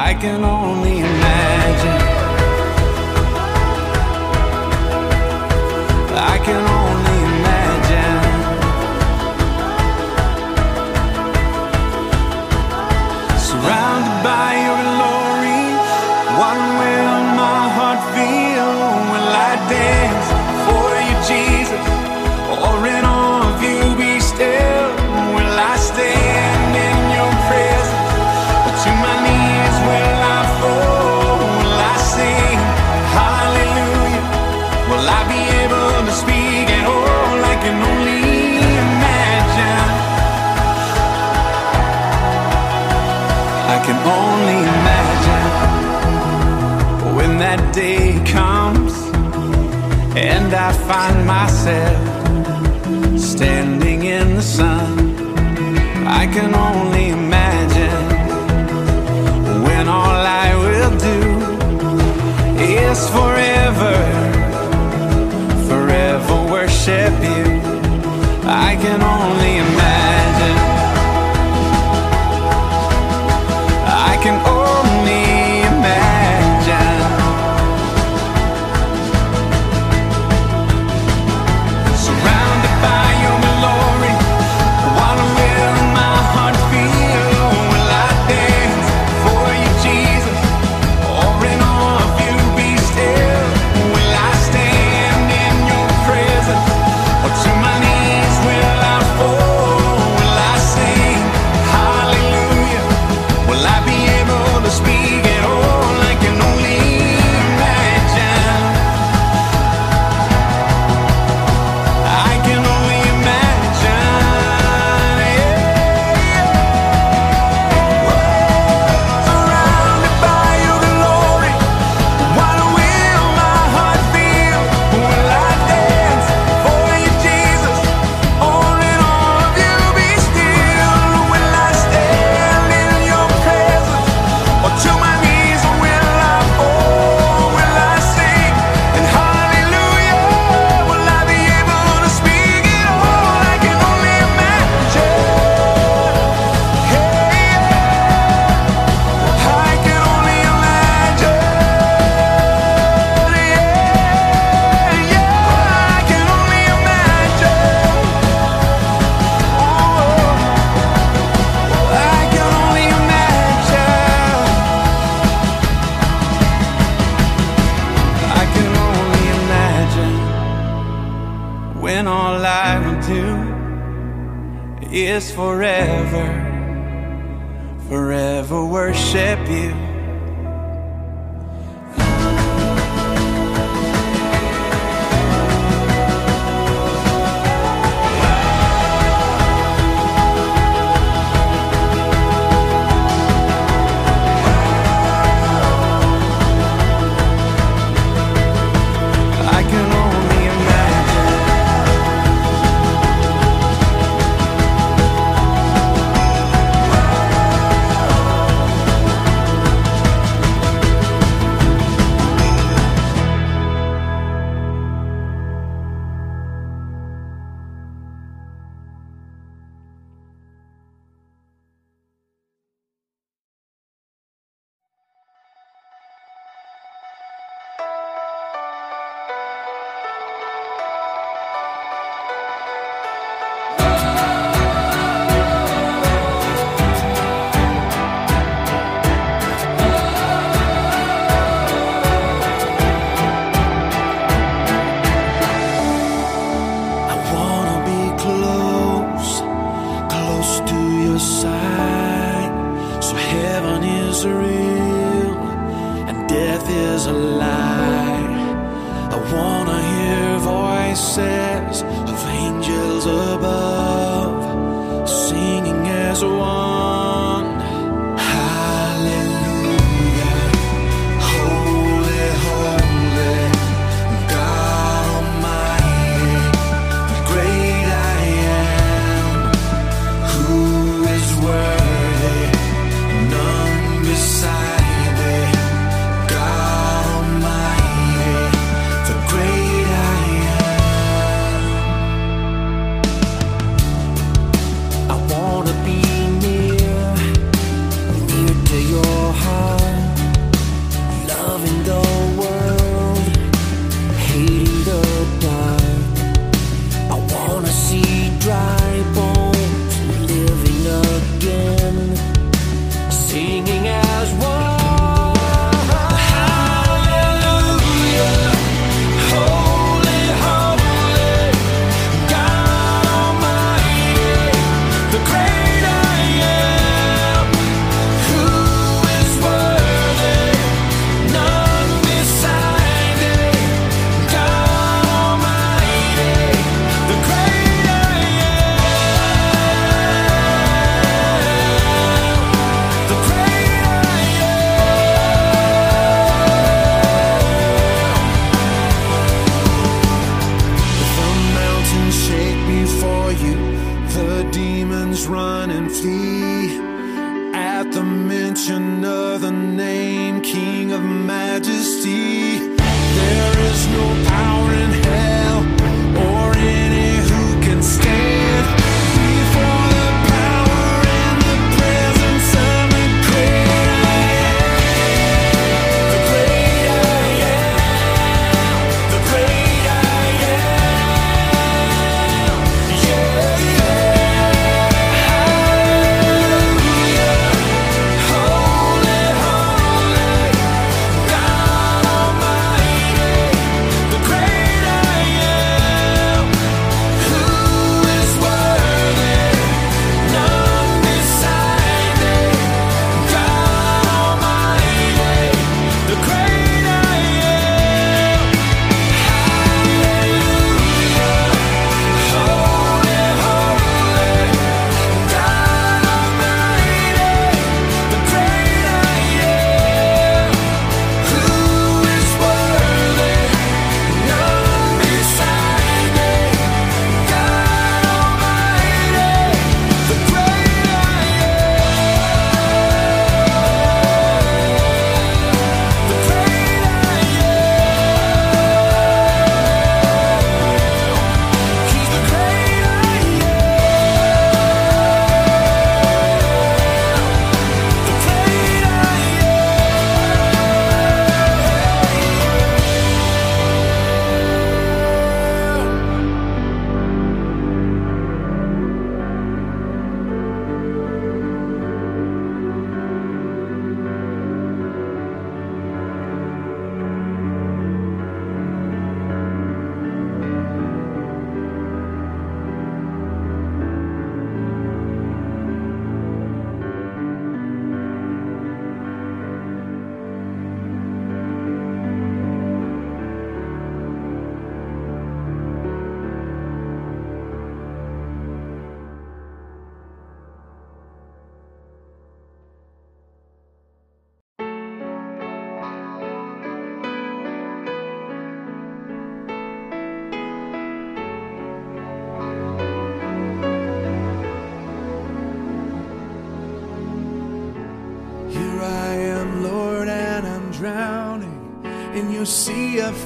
I can only imagine. I can And I find myself standing in the sun. I can only imagine when all I will do is for.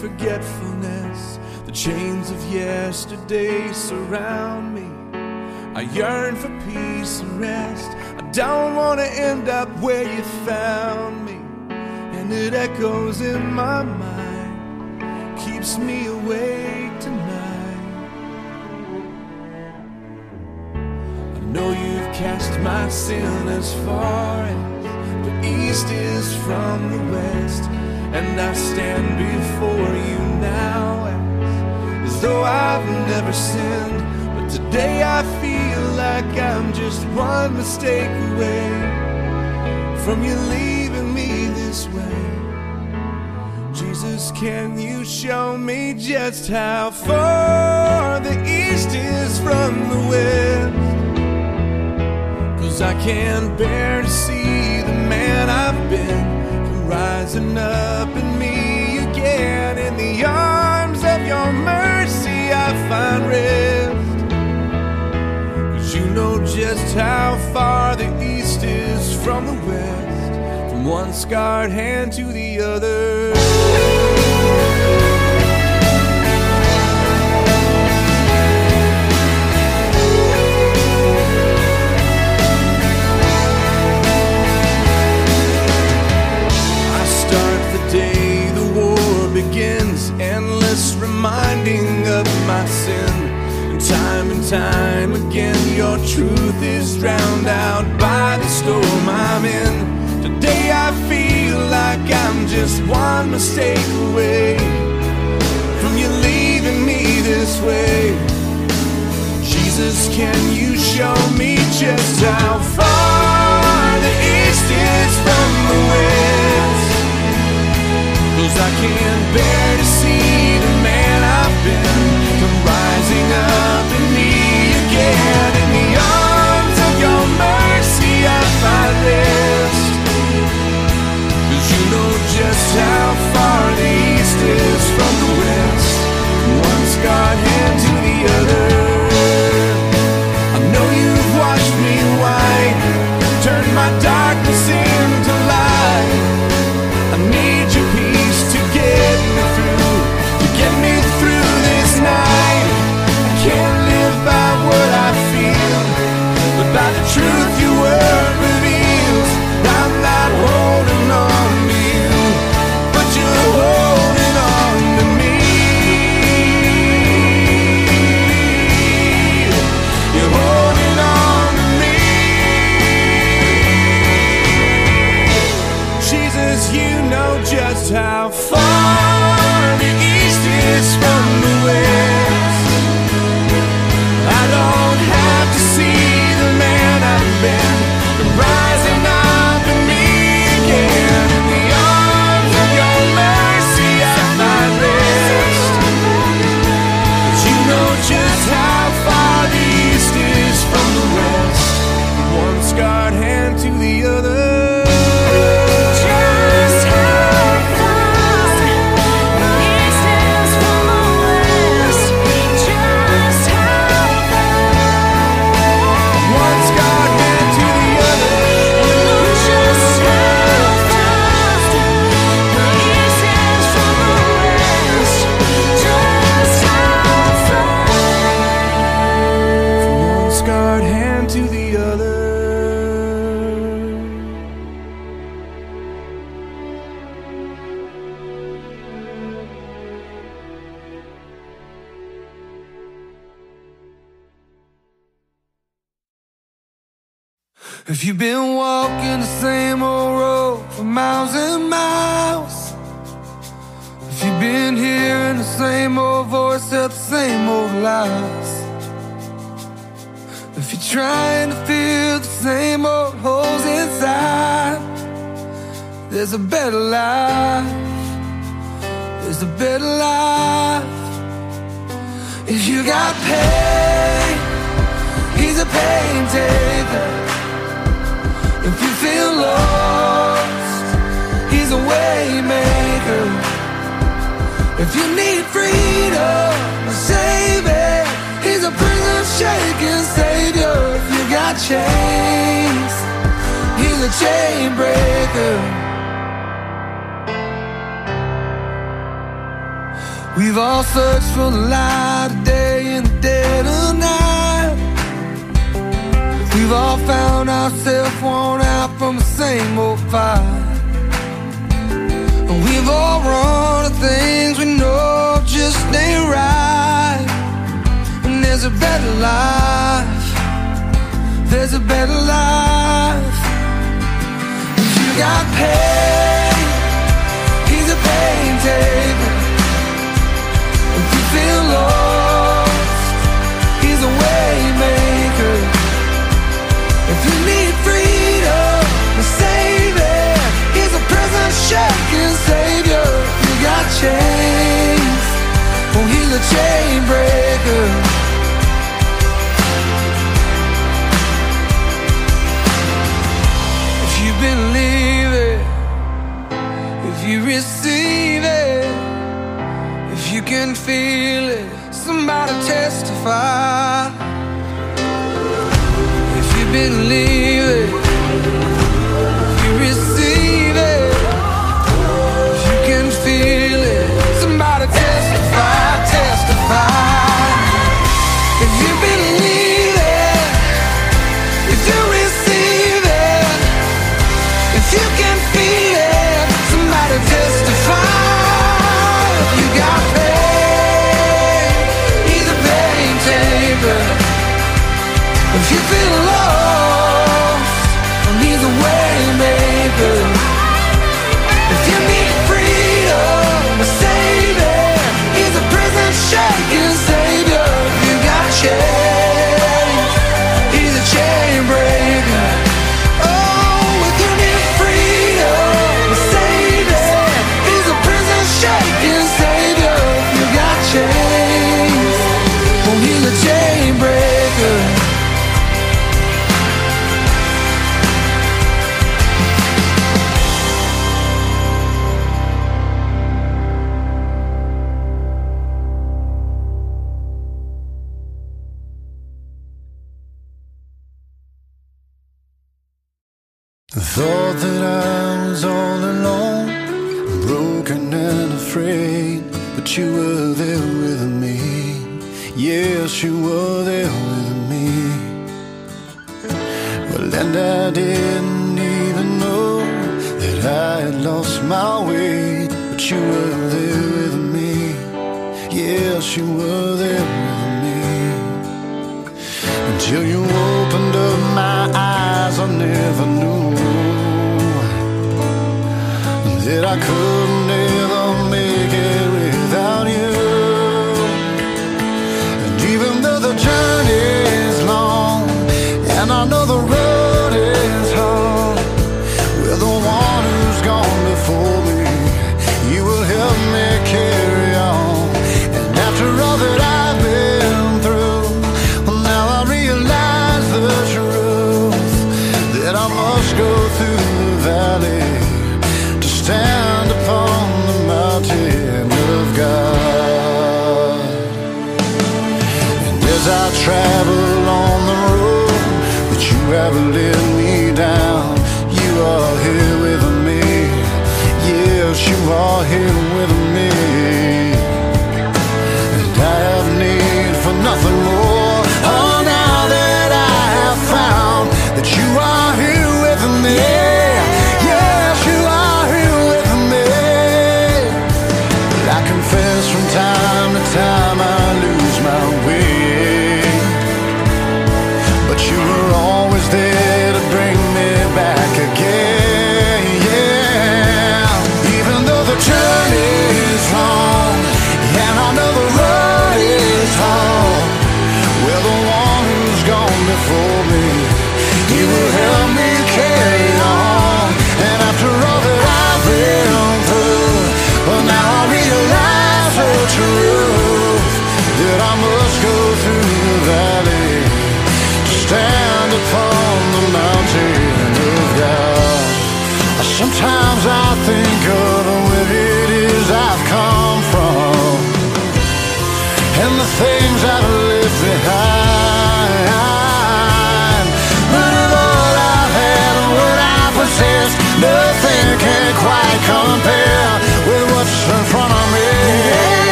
Forgetfulness. The chains of yesterday surround me. I yearn for peace and rest. I don't want to end up where you found me. And it echoes in my mind, keeps me awake tonight. I know you've cast my sin as far as the east is from the west, and I stand before you now as, though I've never sinned. But today I feel like I'm just one mistake away from you leaving me this way. Jesus, can you show me just how far the east is from the west? Cause I can't bear to see the man I've been rising up in me again. In the arms of your mercy, I find rest. Cause you know just how far the east is from the west, from one scarred hand to the other. Reminding of my sin. And time and time again, your truth is drowned out by the storm I'm in. Today I feel like I'm just one mistake away from you leaving me this way. Jesus, can you show me just how far the east is from the west? Cause I can't bear to see the man I've been come rising up in me again. In the arms of your mercy, I find you know just how far the east is from the west. To the other.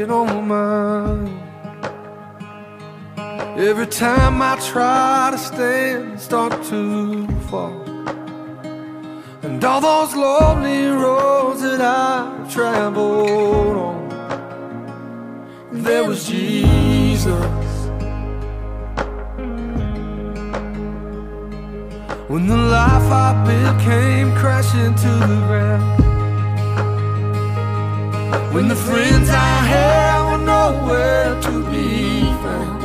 you don't. Every time I try to stand, start to fall. And all those lonely roads that I traveled on, there was Jesus. When the life I built came crashing to the ground. When the friends I have were nowhere to be found.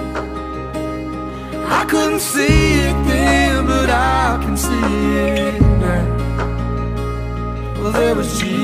I couldn't see it then, but I can see it now. Well, there was Jesus.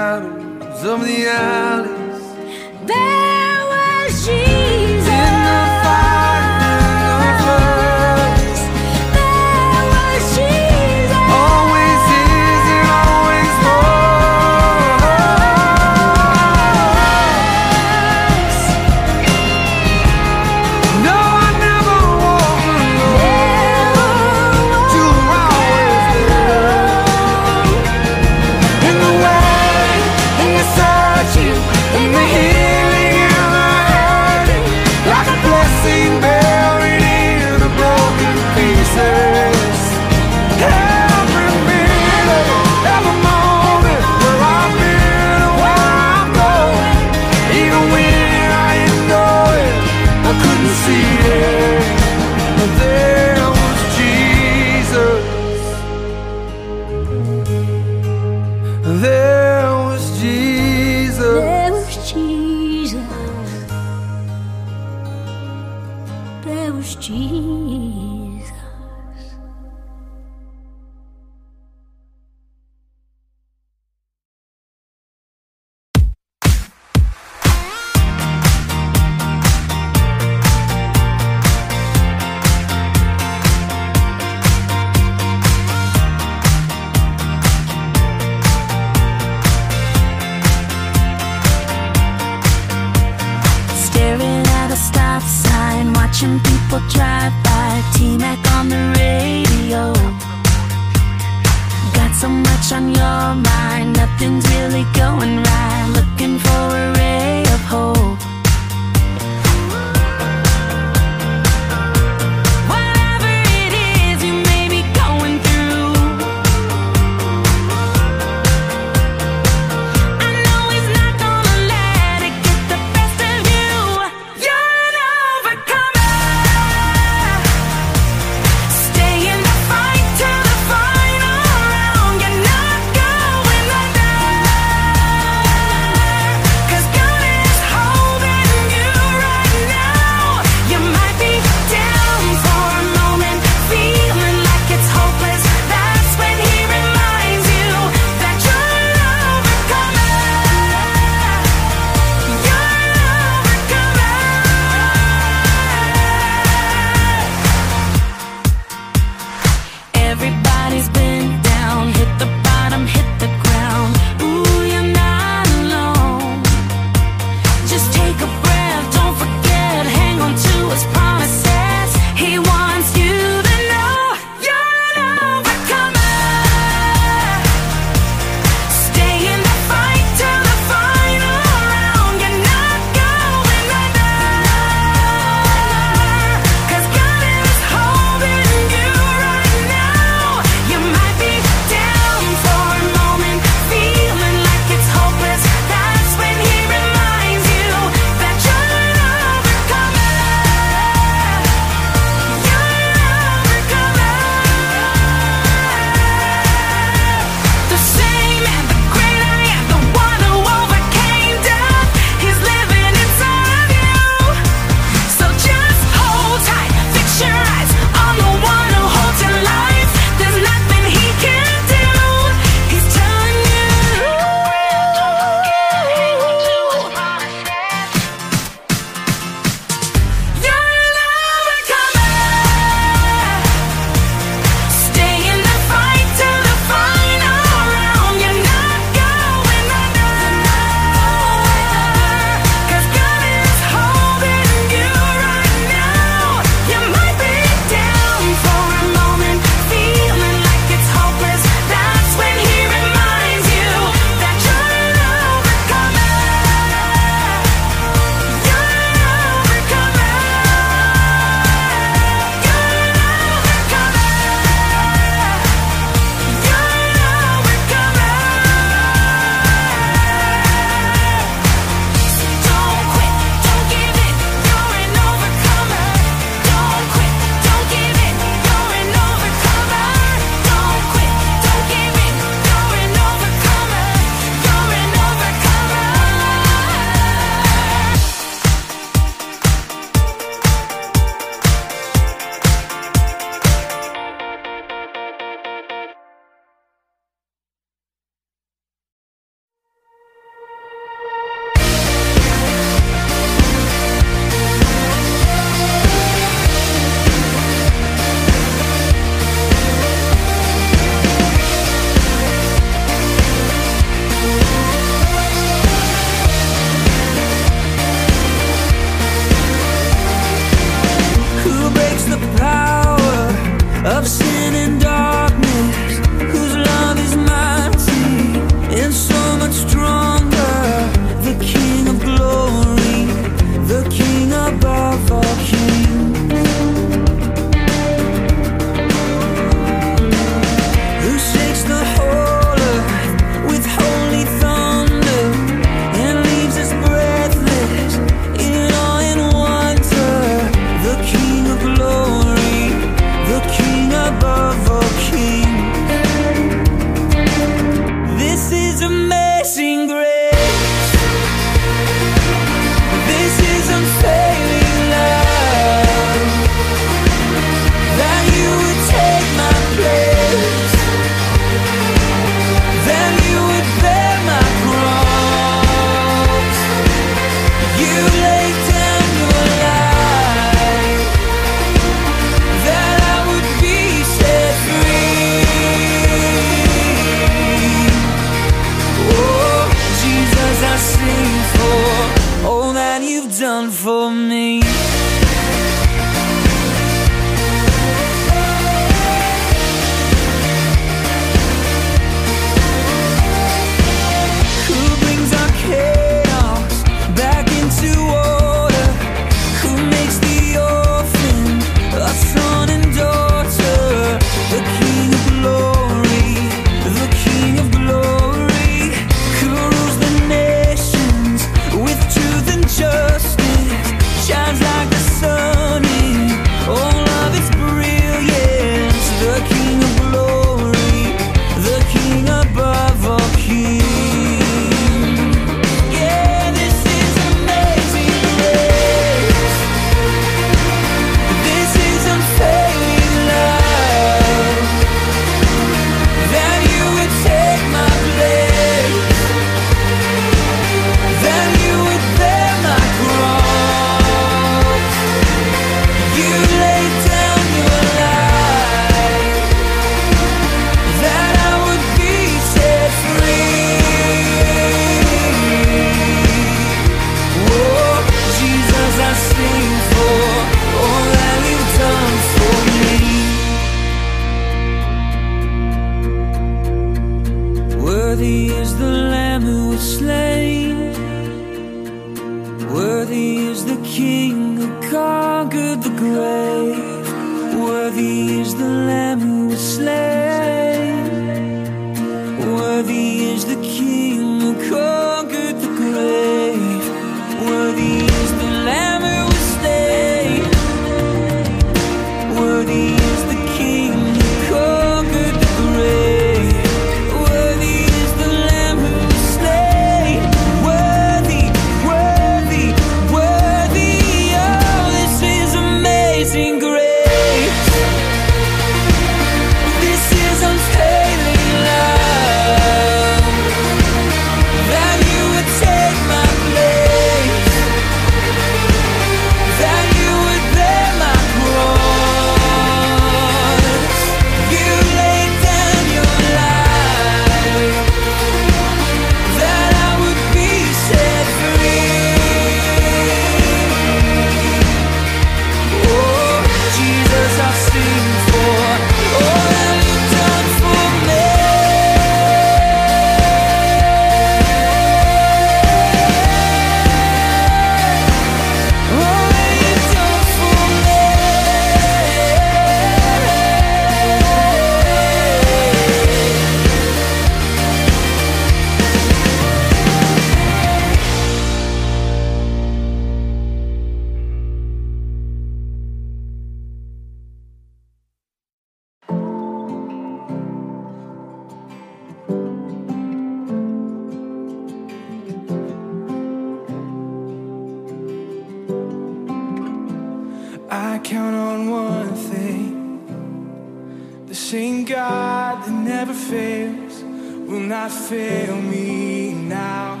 not fail me now.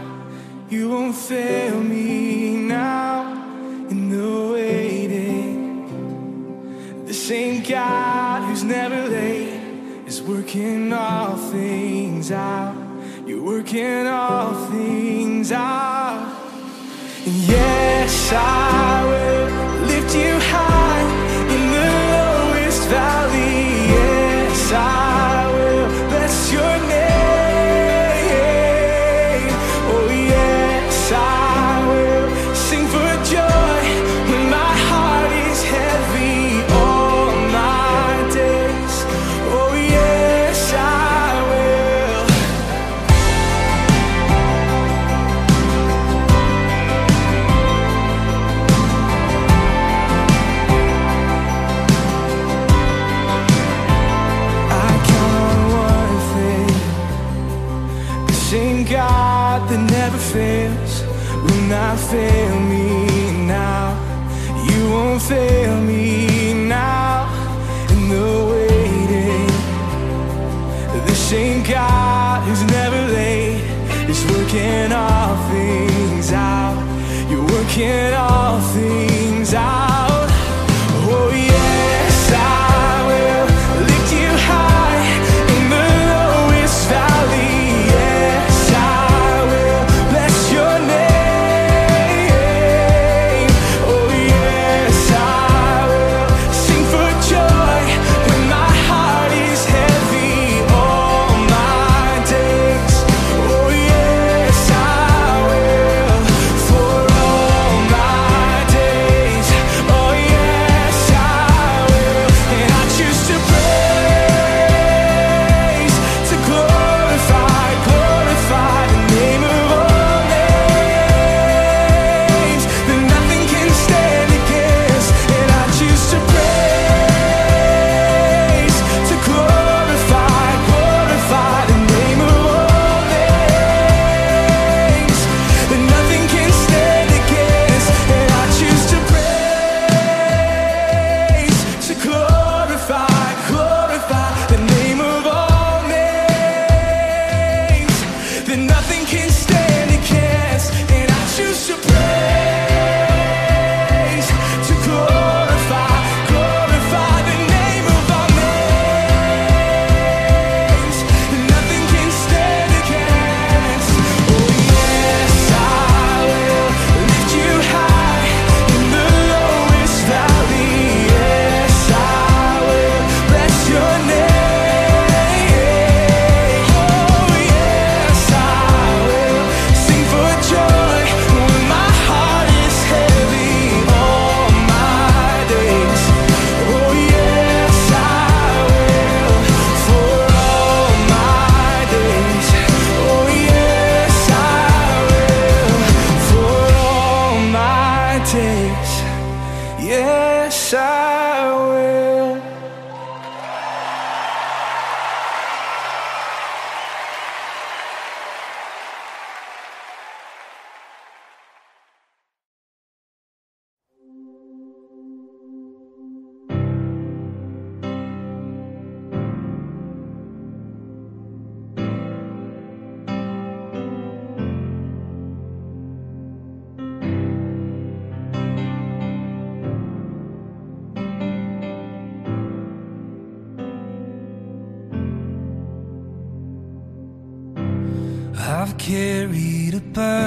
You won't fail me now in the waiting. The same God who's never late is working all things out. You're working all things out. And yes, I will lift you carried a burden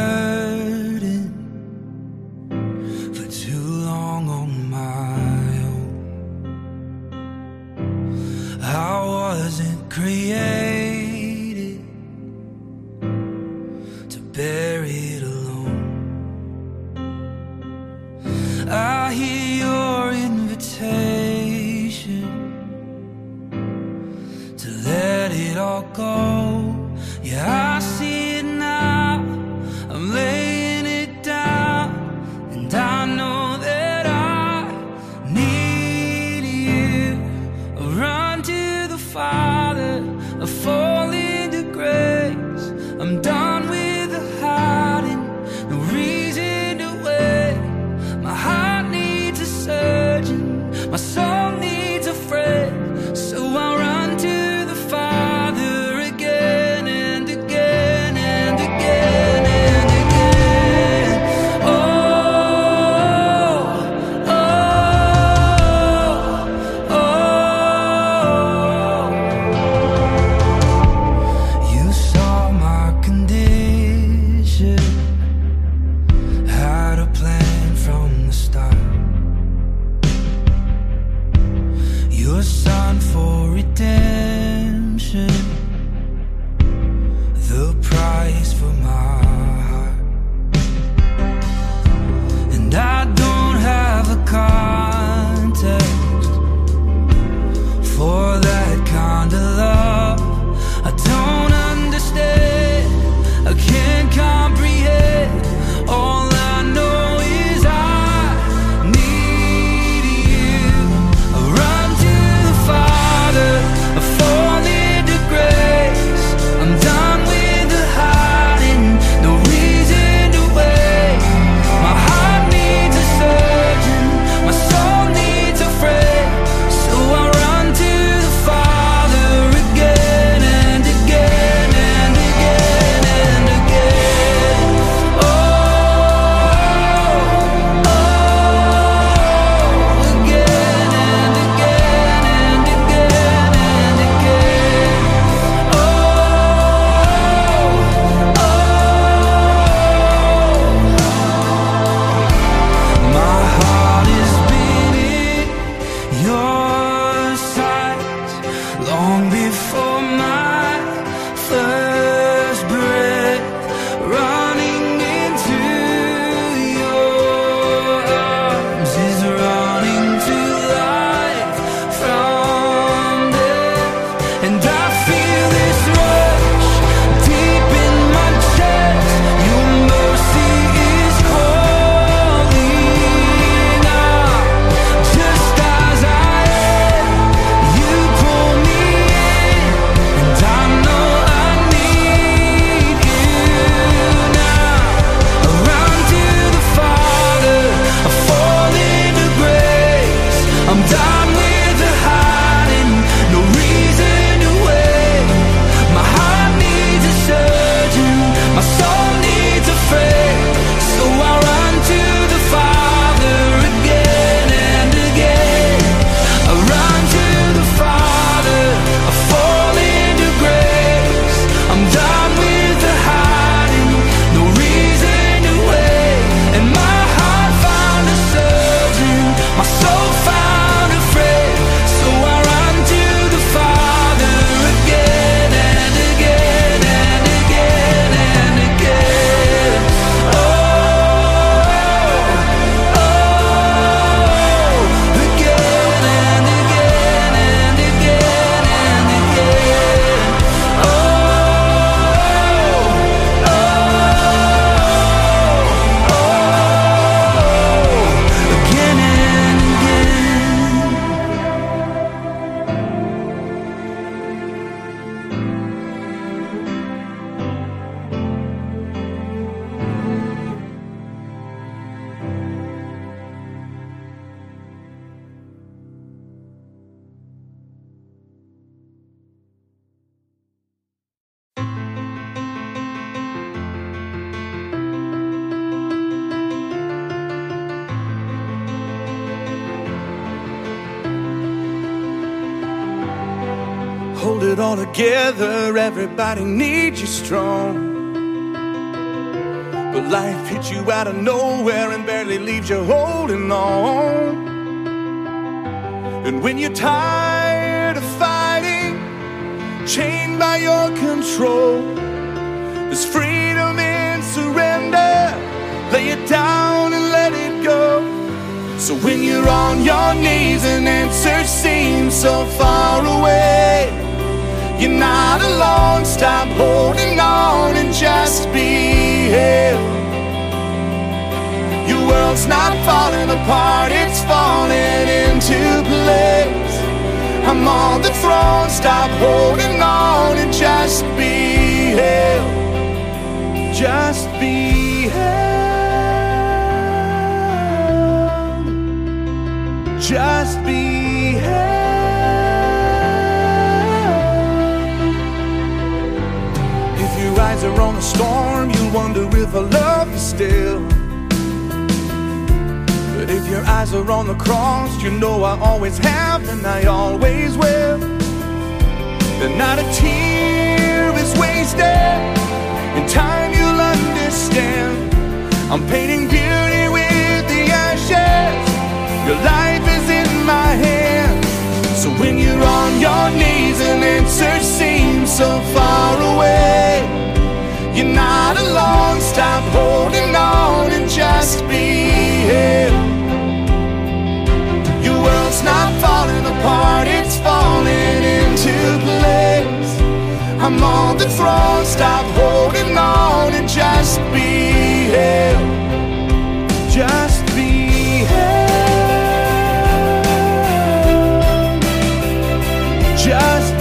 just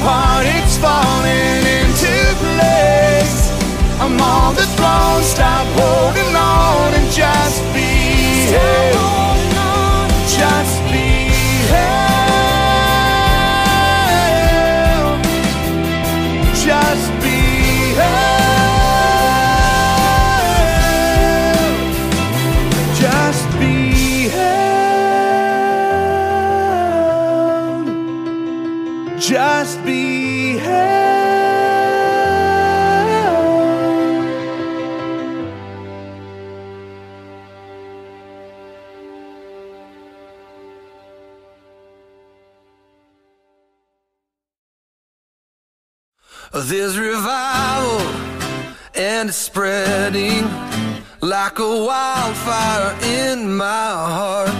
apart, it's falling into place. I'm on the throne, stop holding on and just be. like a wildfire in my heart.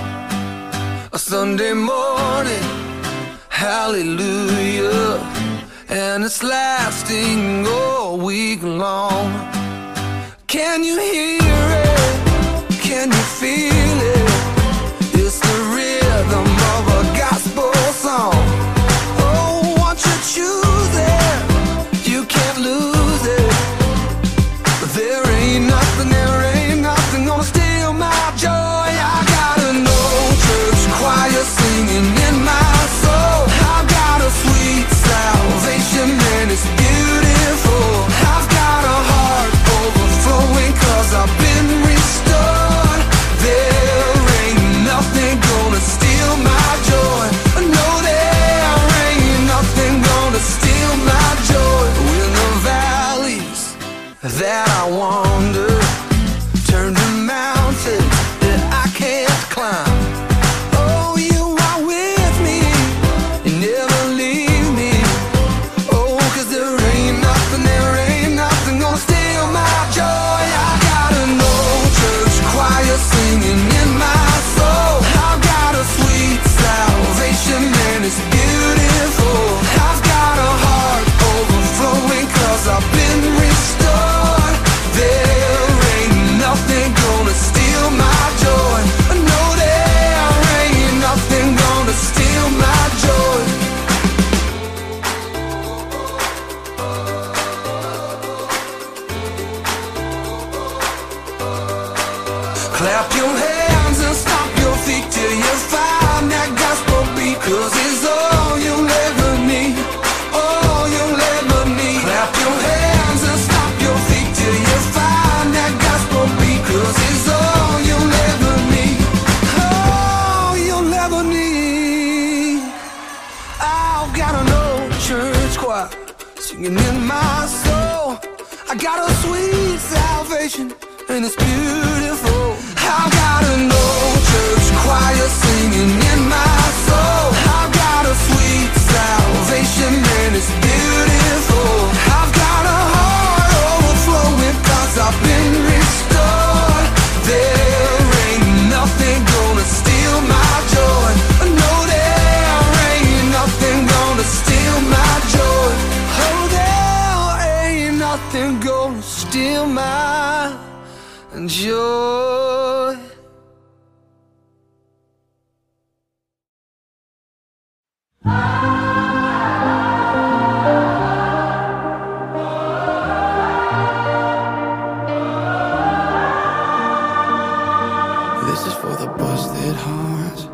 A Sunday morning, hallelujah. And it's lasting all week long. Can you hear it? Can you feel it? singing in my soul. I got a sweet salvation, and it's beautiful. I've got an old church choir singing in my steal my joy. This is for the busted hearts.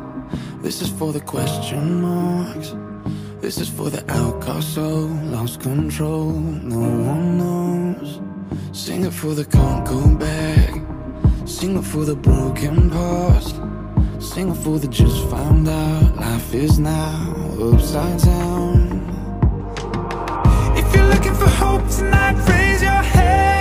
This is for the question marks. This is for the outcast soul, lost control, no one knows. Sing it for the can't go back Sing it for the broken past. Sing it for the just found out. Life is now upside down. If you're looking for hope tonight, raise your head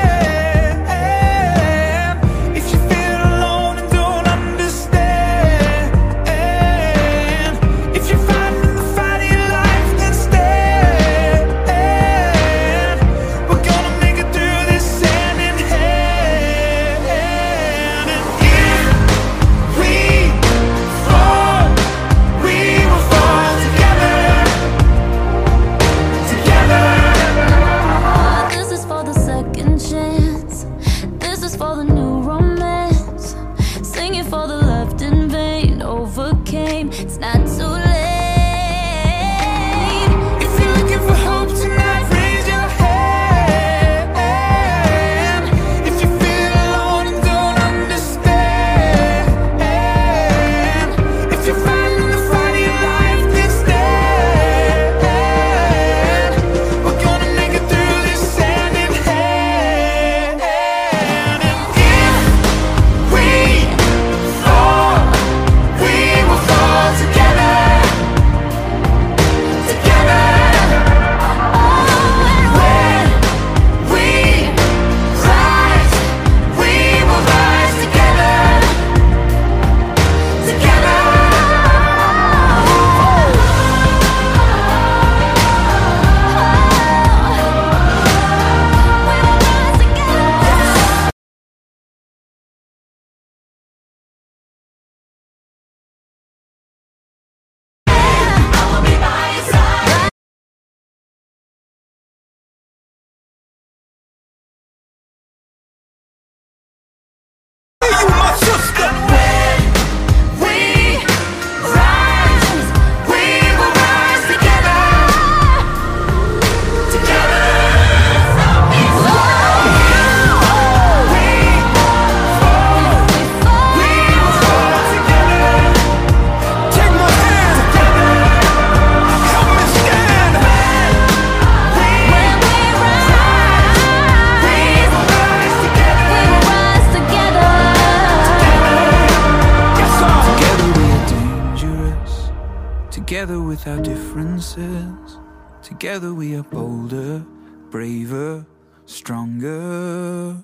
Together we are bolder, braver, stronger.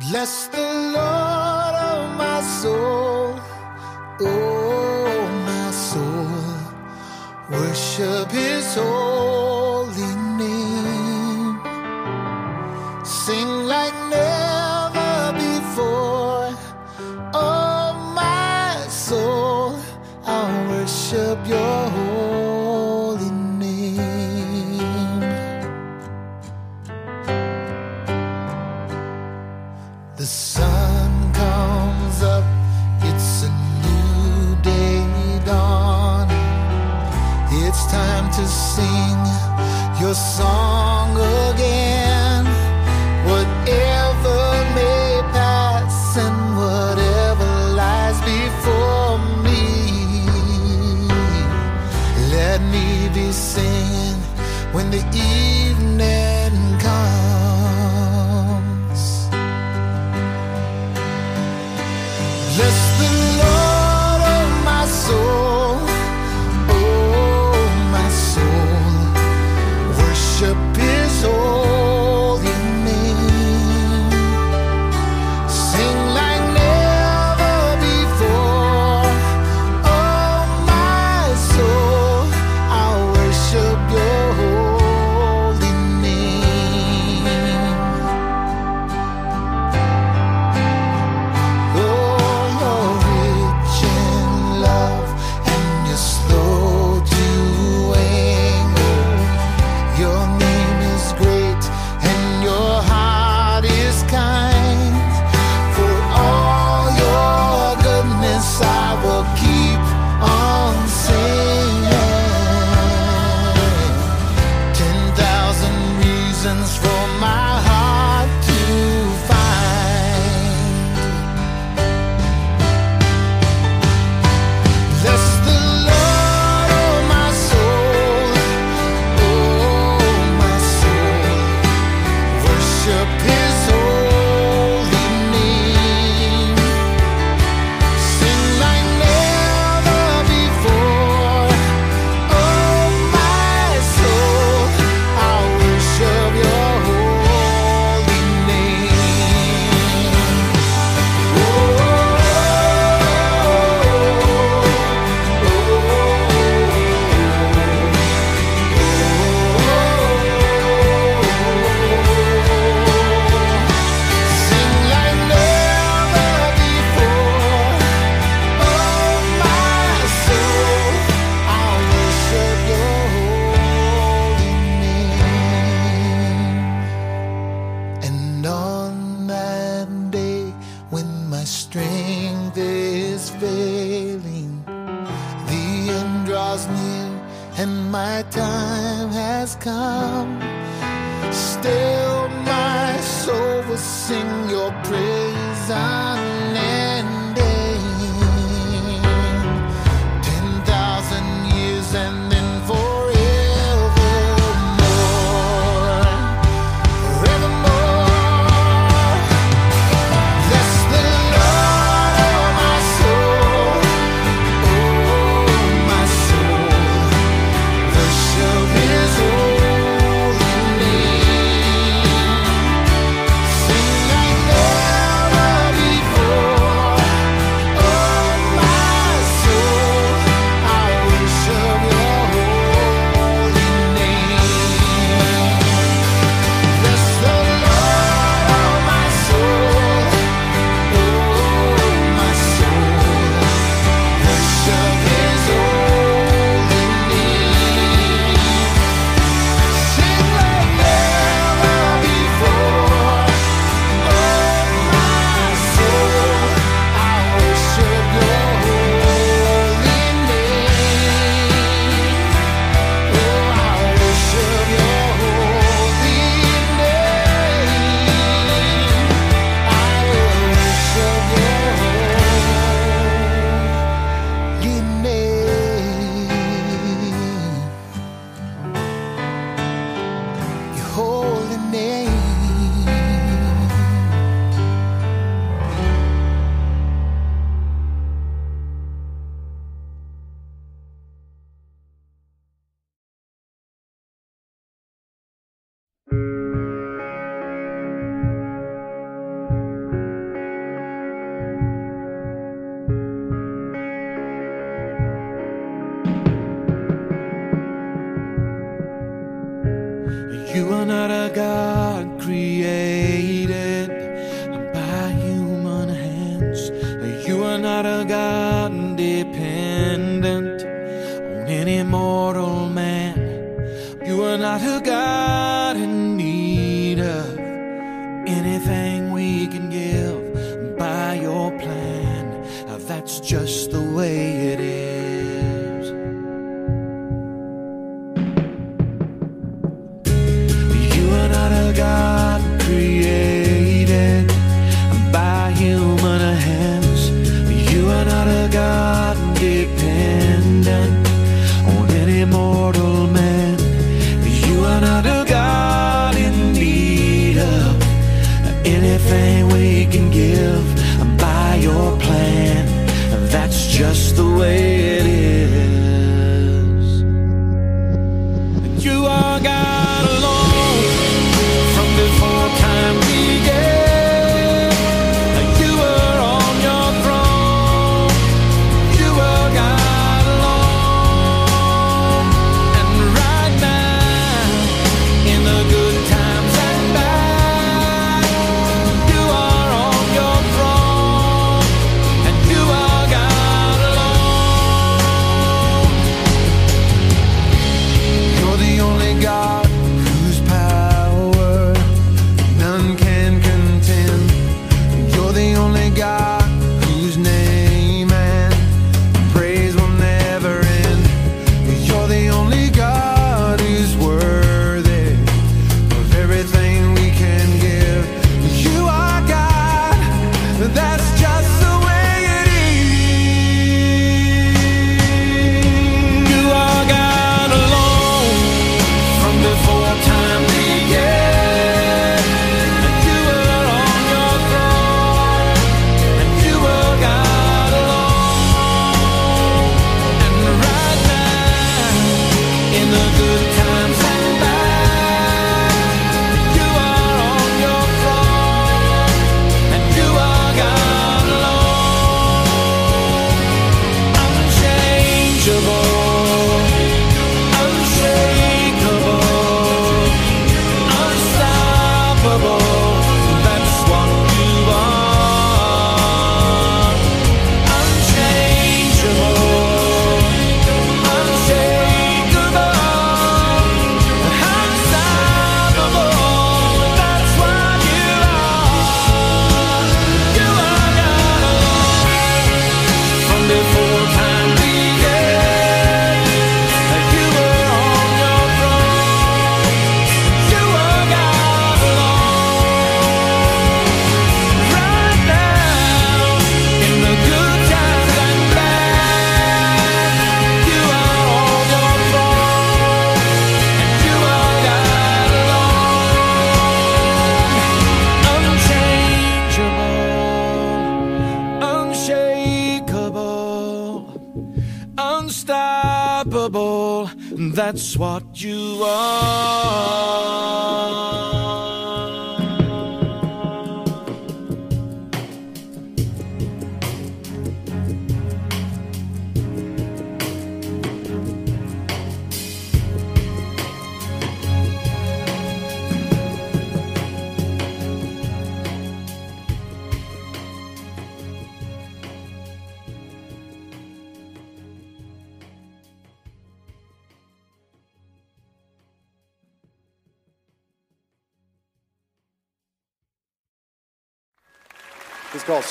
Bless the Lord, oh my soul, oh my soul, worship his holy.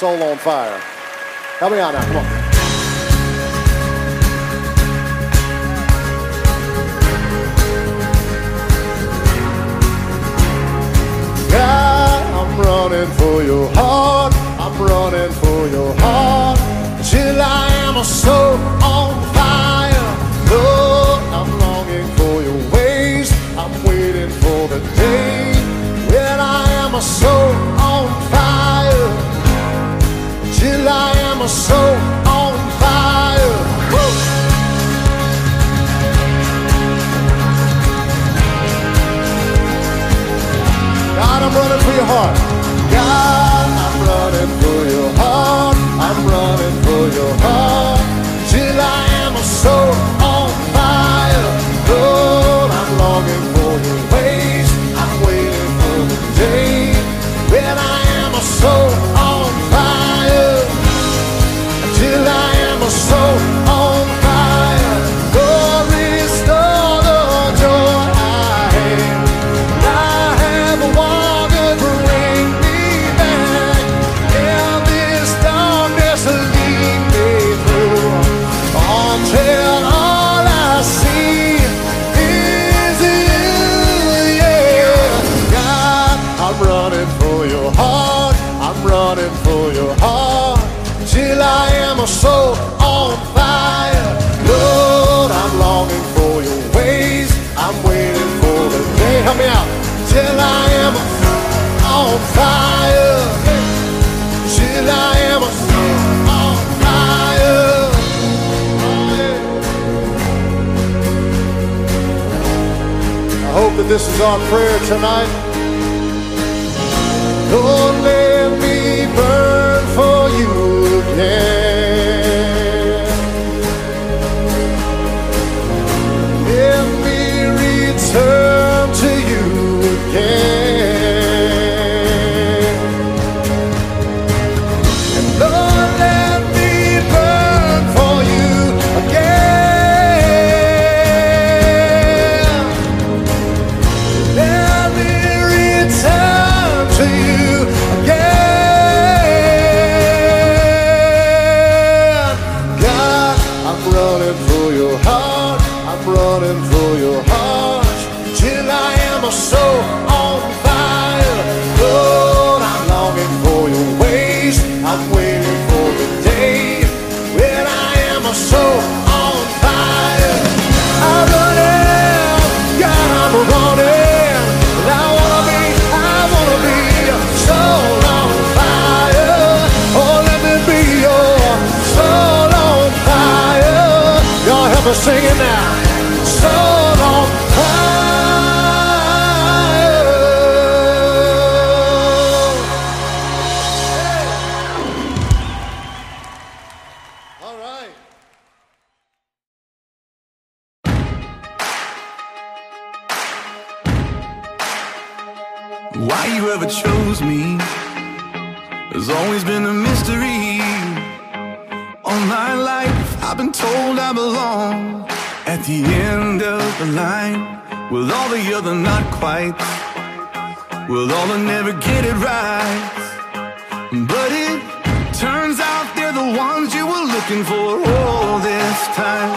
Soul on Fire. Help me out now, come on. God, I'm running for your heart. I'm running for your heart. Till I am a soul on fire. Lord, I'm longing for your ways. I'm waiting for the day when I am a soul. with your heart. this is our prayer tonight. Lord, We're singing now. not quite. Well, all will never get it right. But it turns out they're the ones you were looking for all this time.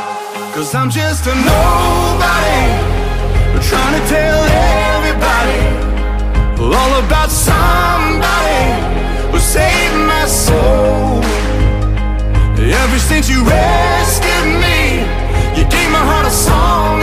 Cause I'm just a nobody, trying to tell everybody all about somebody who saved my soul. Ever since you rescued me, you gave my heart a song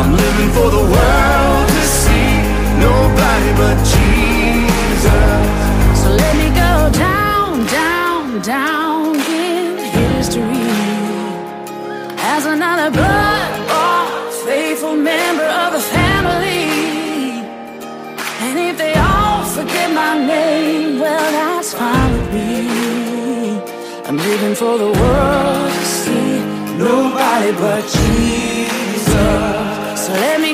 I'm living for the world to see, nobody but Jesus. So let me go down, down, down in history as another blood-bought, faithful member of the family. And if they all forget my name, well, that's fine with me. I'm living for the world to see, nobody but Jesus let me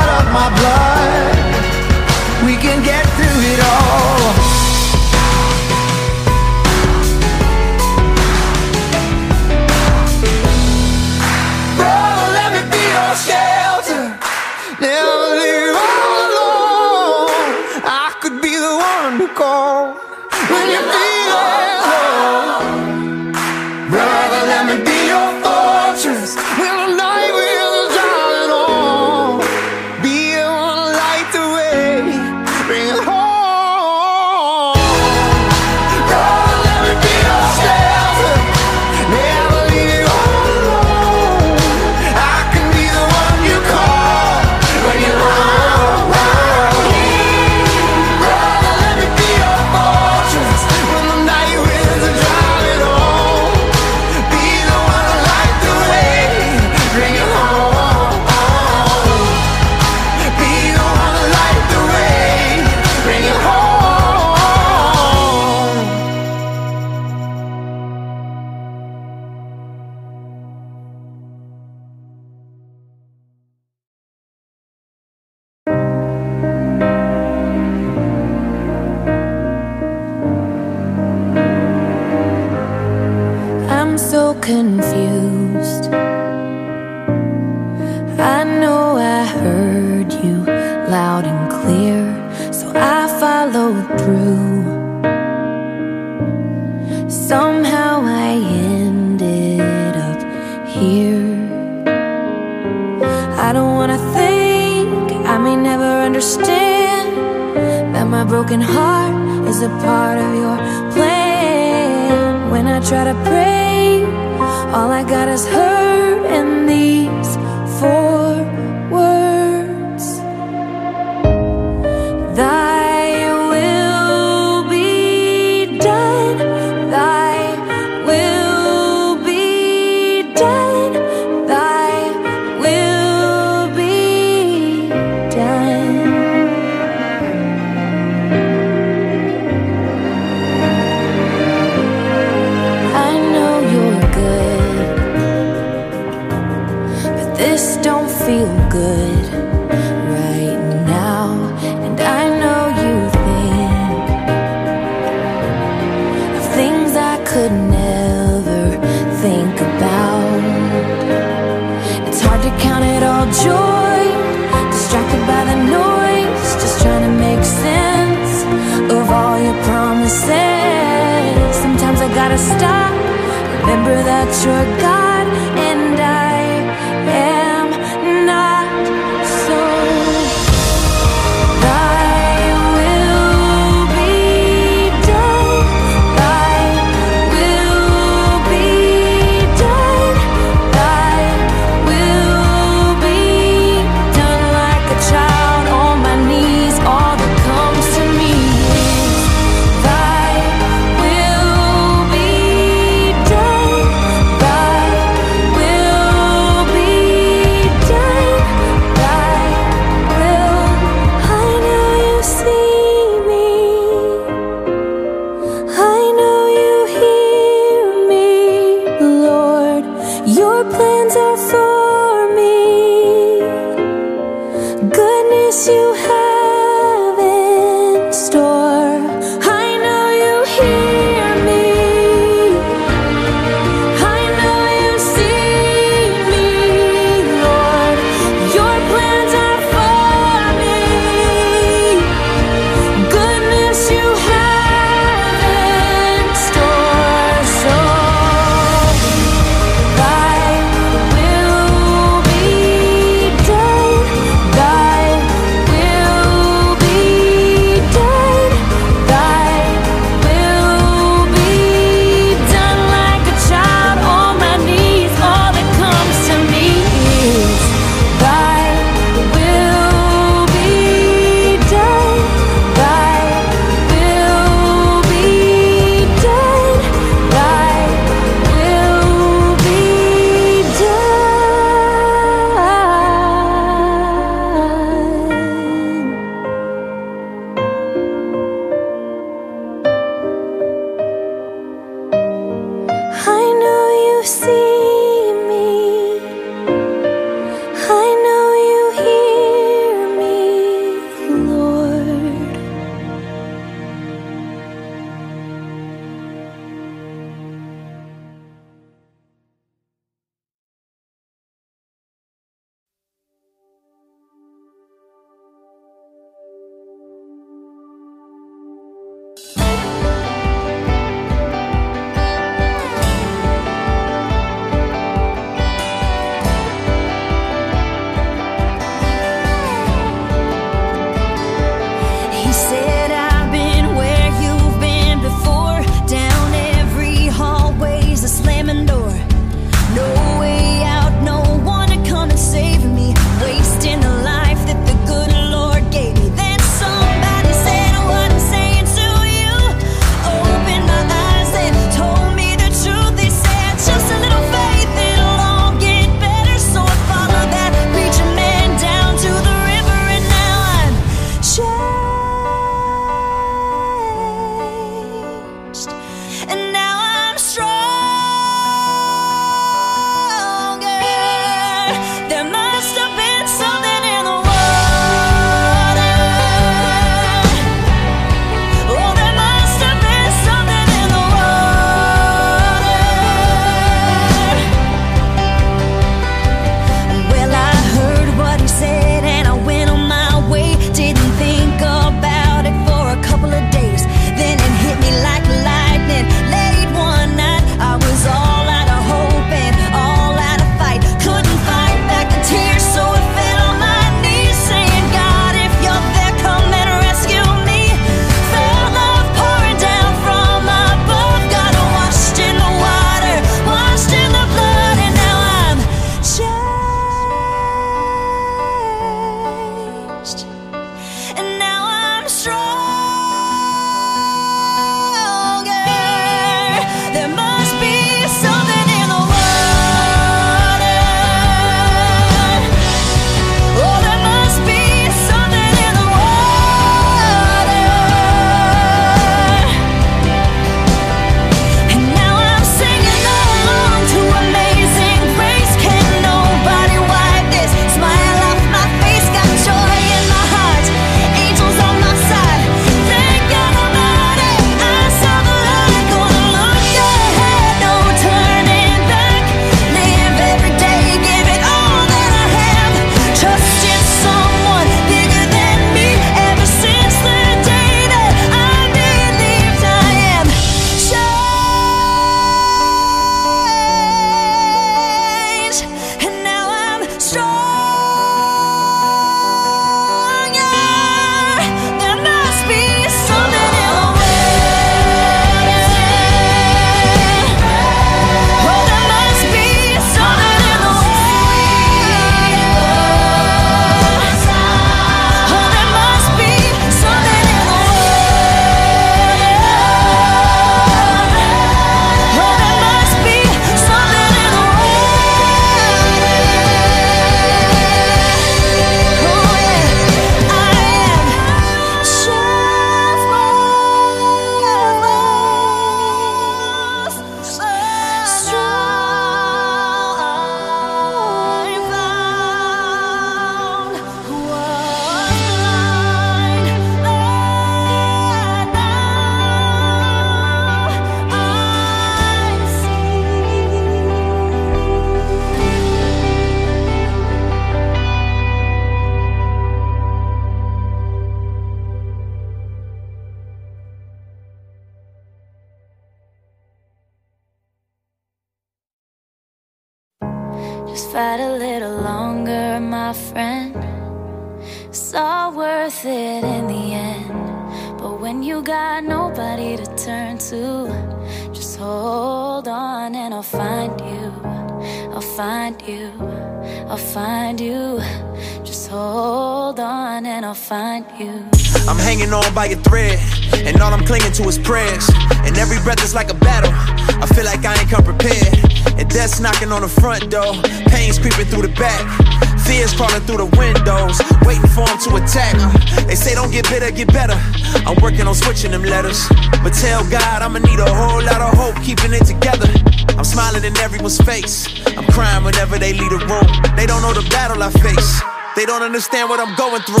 understand what I'm going through.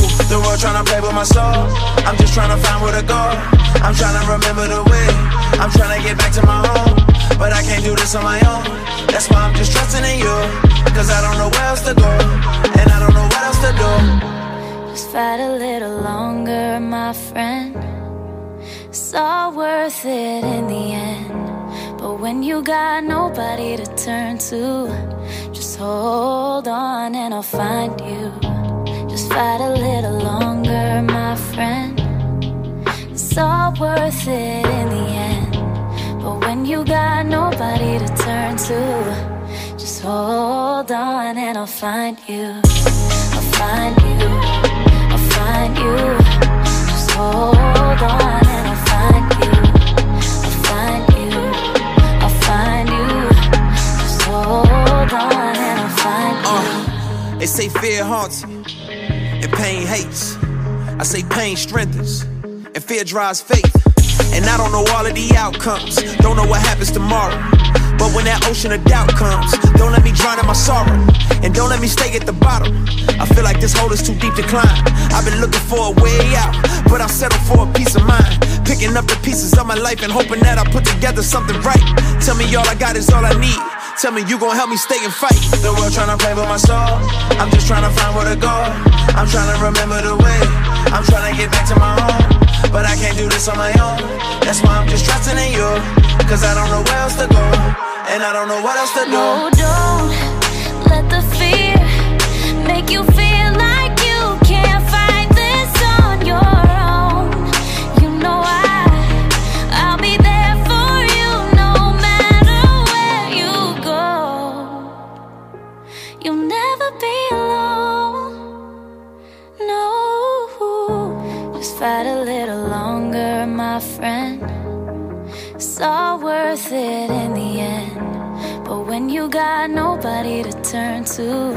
God's faith. And I don't know all of the outcomes, don't know what happens tomorrow. But when that ocean of doubt comes, don't let me drown in my sorrow. And don't let me stay at the bottom. I feel like this hole is too deep to climb. I've been looking for a way out, but I settled for a peace of mind. Picking up the pieces of my life and hoping that I put together something right. Tell me all I got is all I need. Tell me you gon' help me stay and fight. The world tryna play with my soul. I'm just tryna find where to go. I'm tryna remember the way. I'm tryna get back to my home. But I can't do this on my own. That's why I'm just trusting in you. Cause I don't know where else to go. And I don't know what else to do. No, don't let the fear make you feel. all worth it in the end. But when you got nobody to turn to,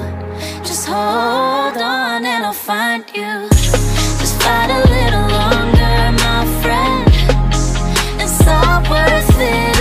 just hold on and I'll find you. Just fight a little longer, my friend. It's all worth it.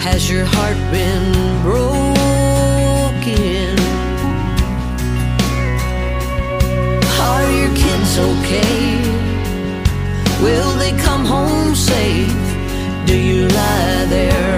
Has your heart been broken? Are your kids okay? Will they come home safe? Do you lie there?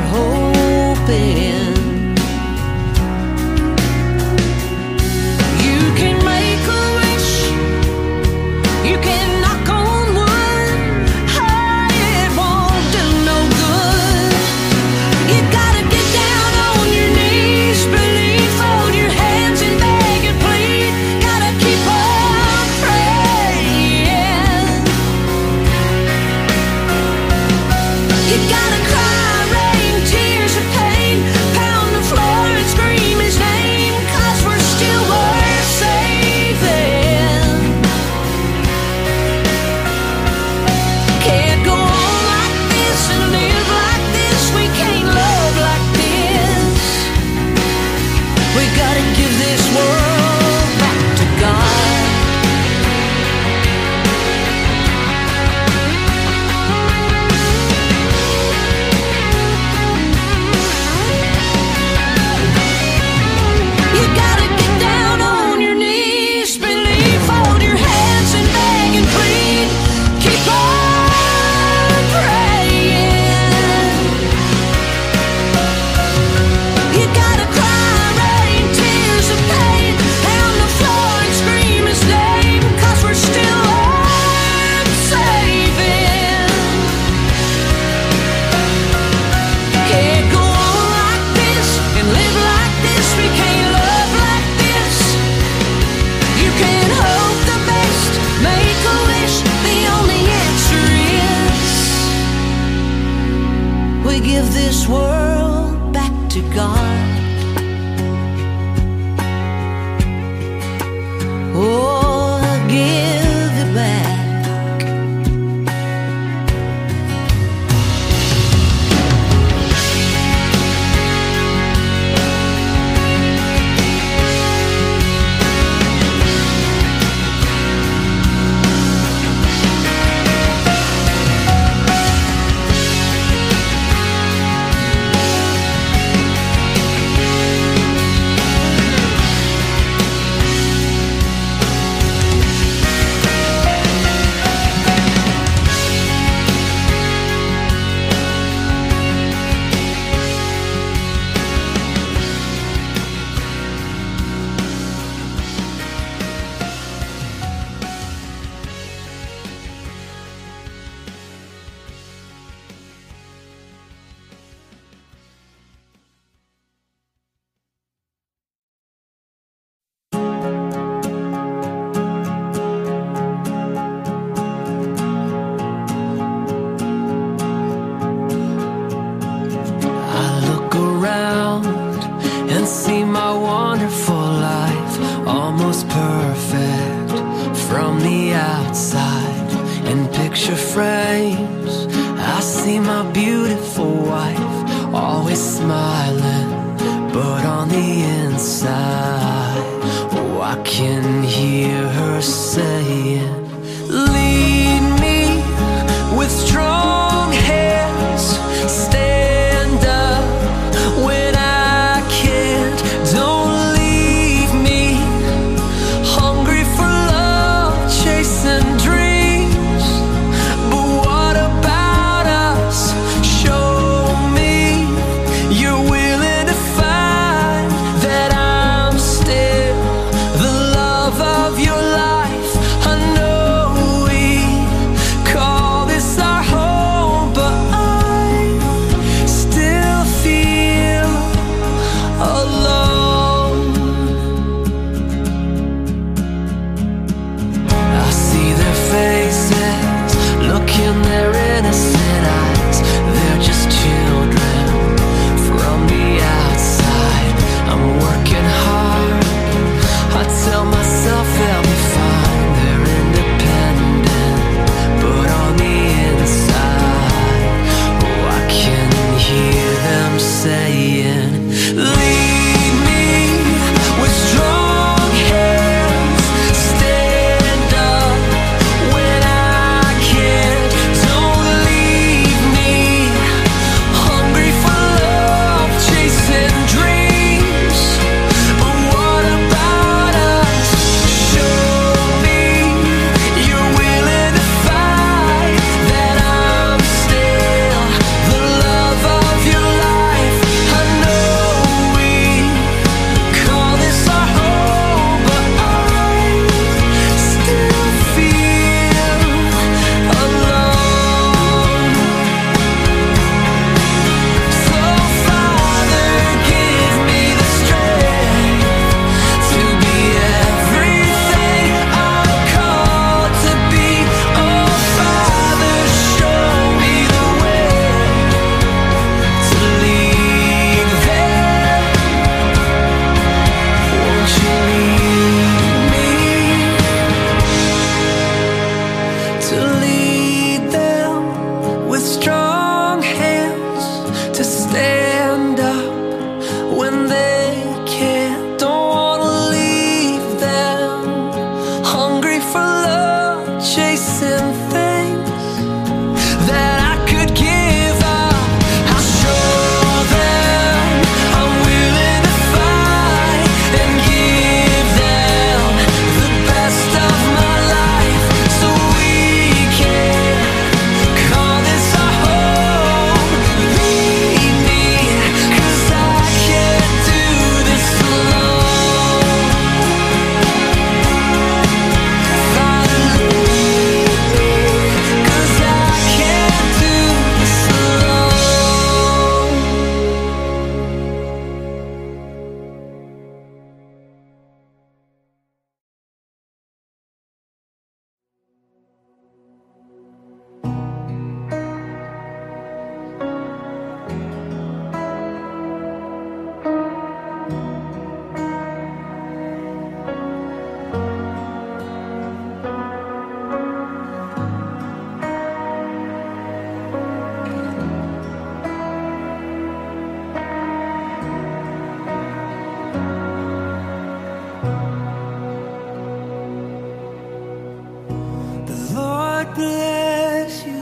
bless you.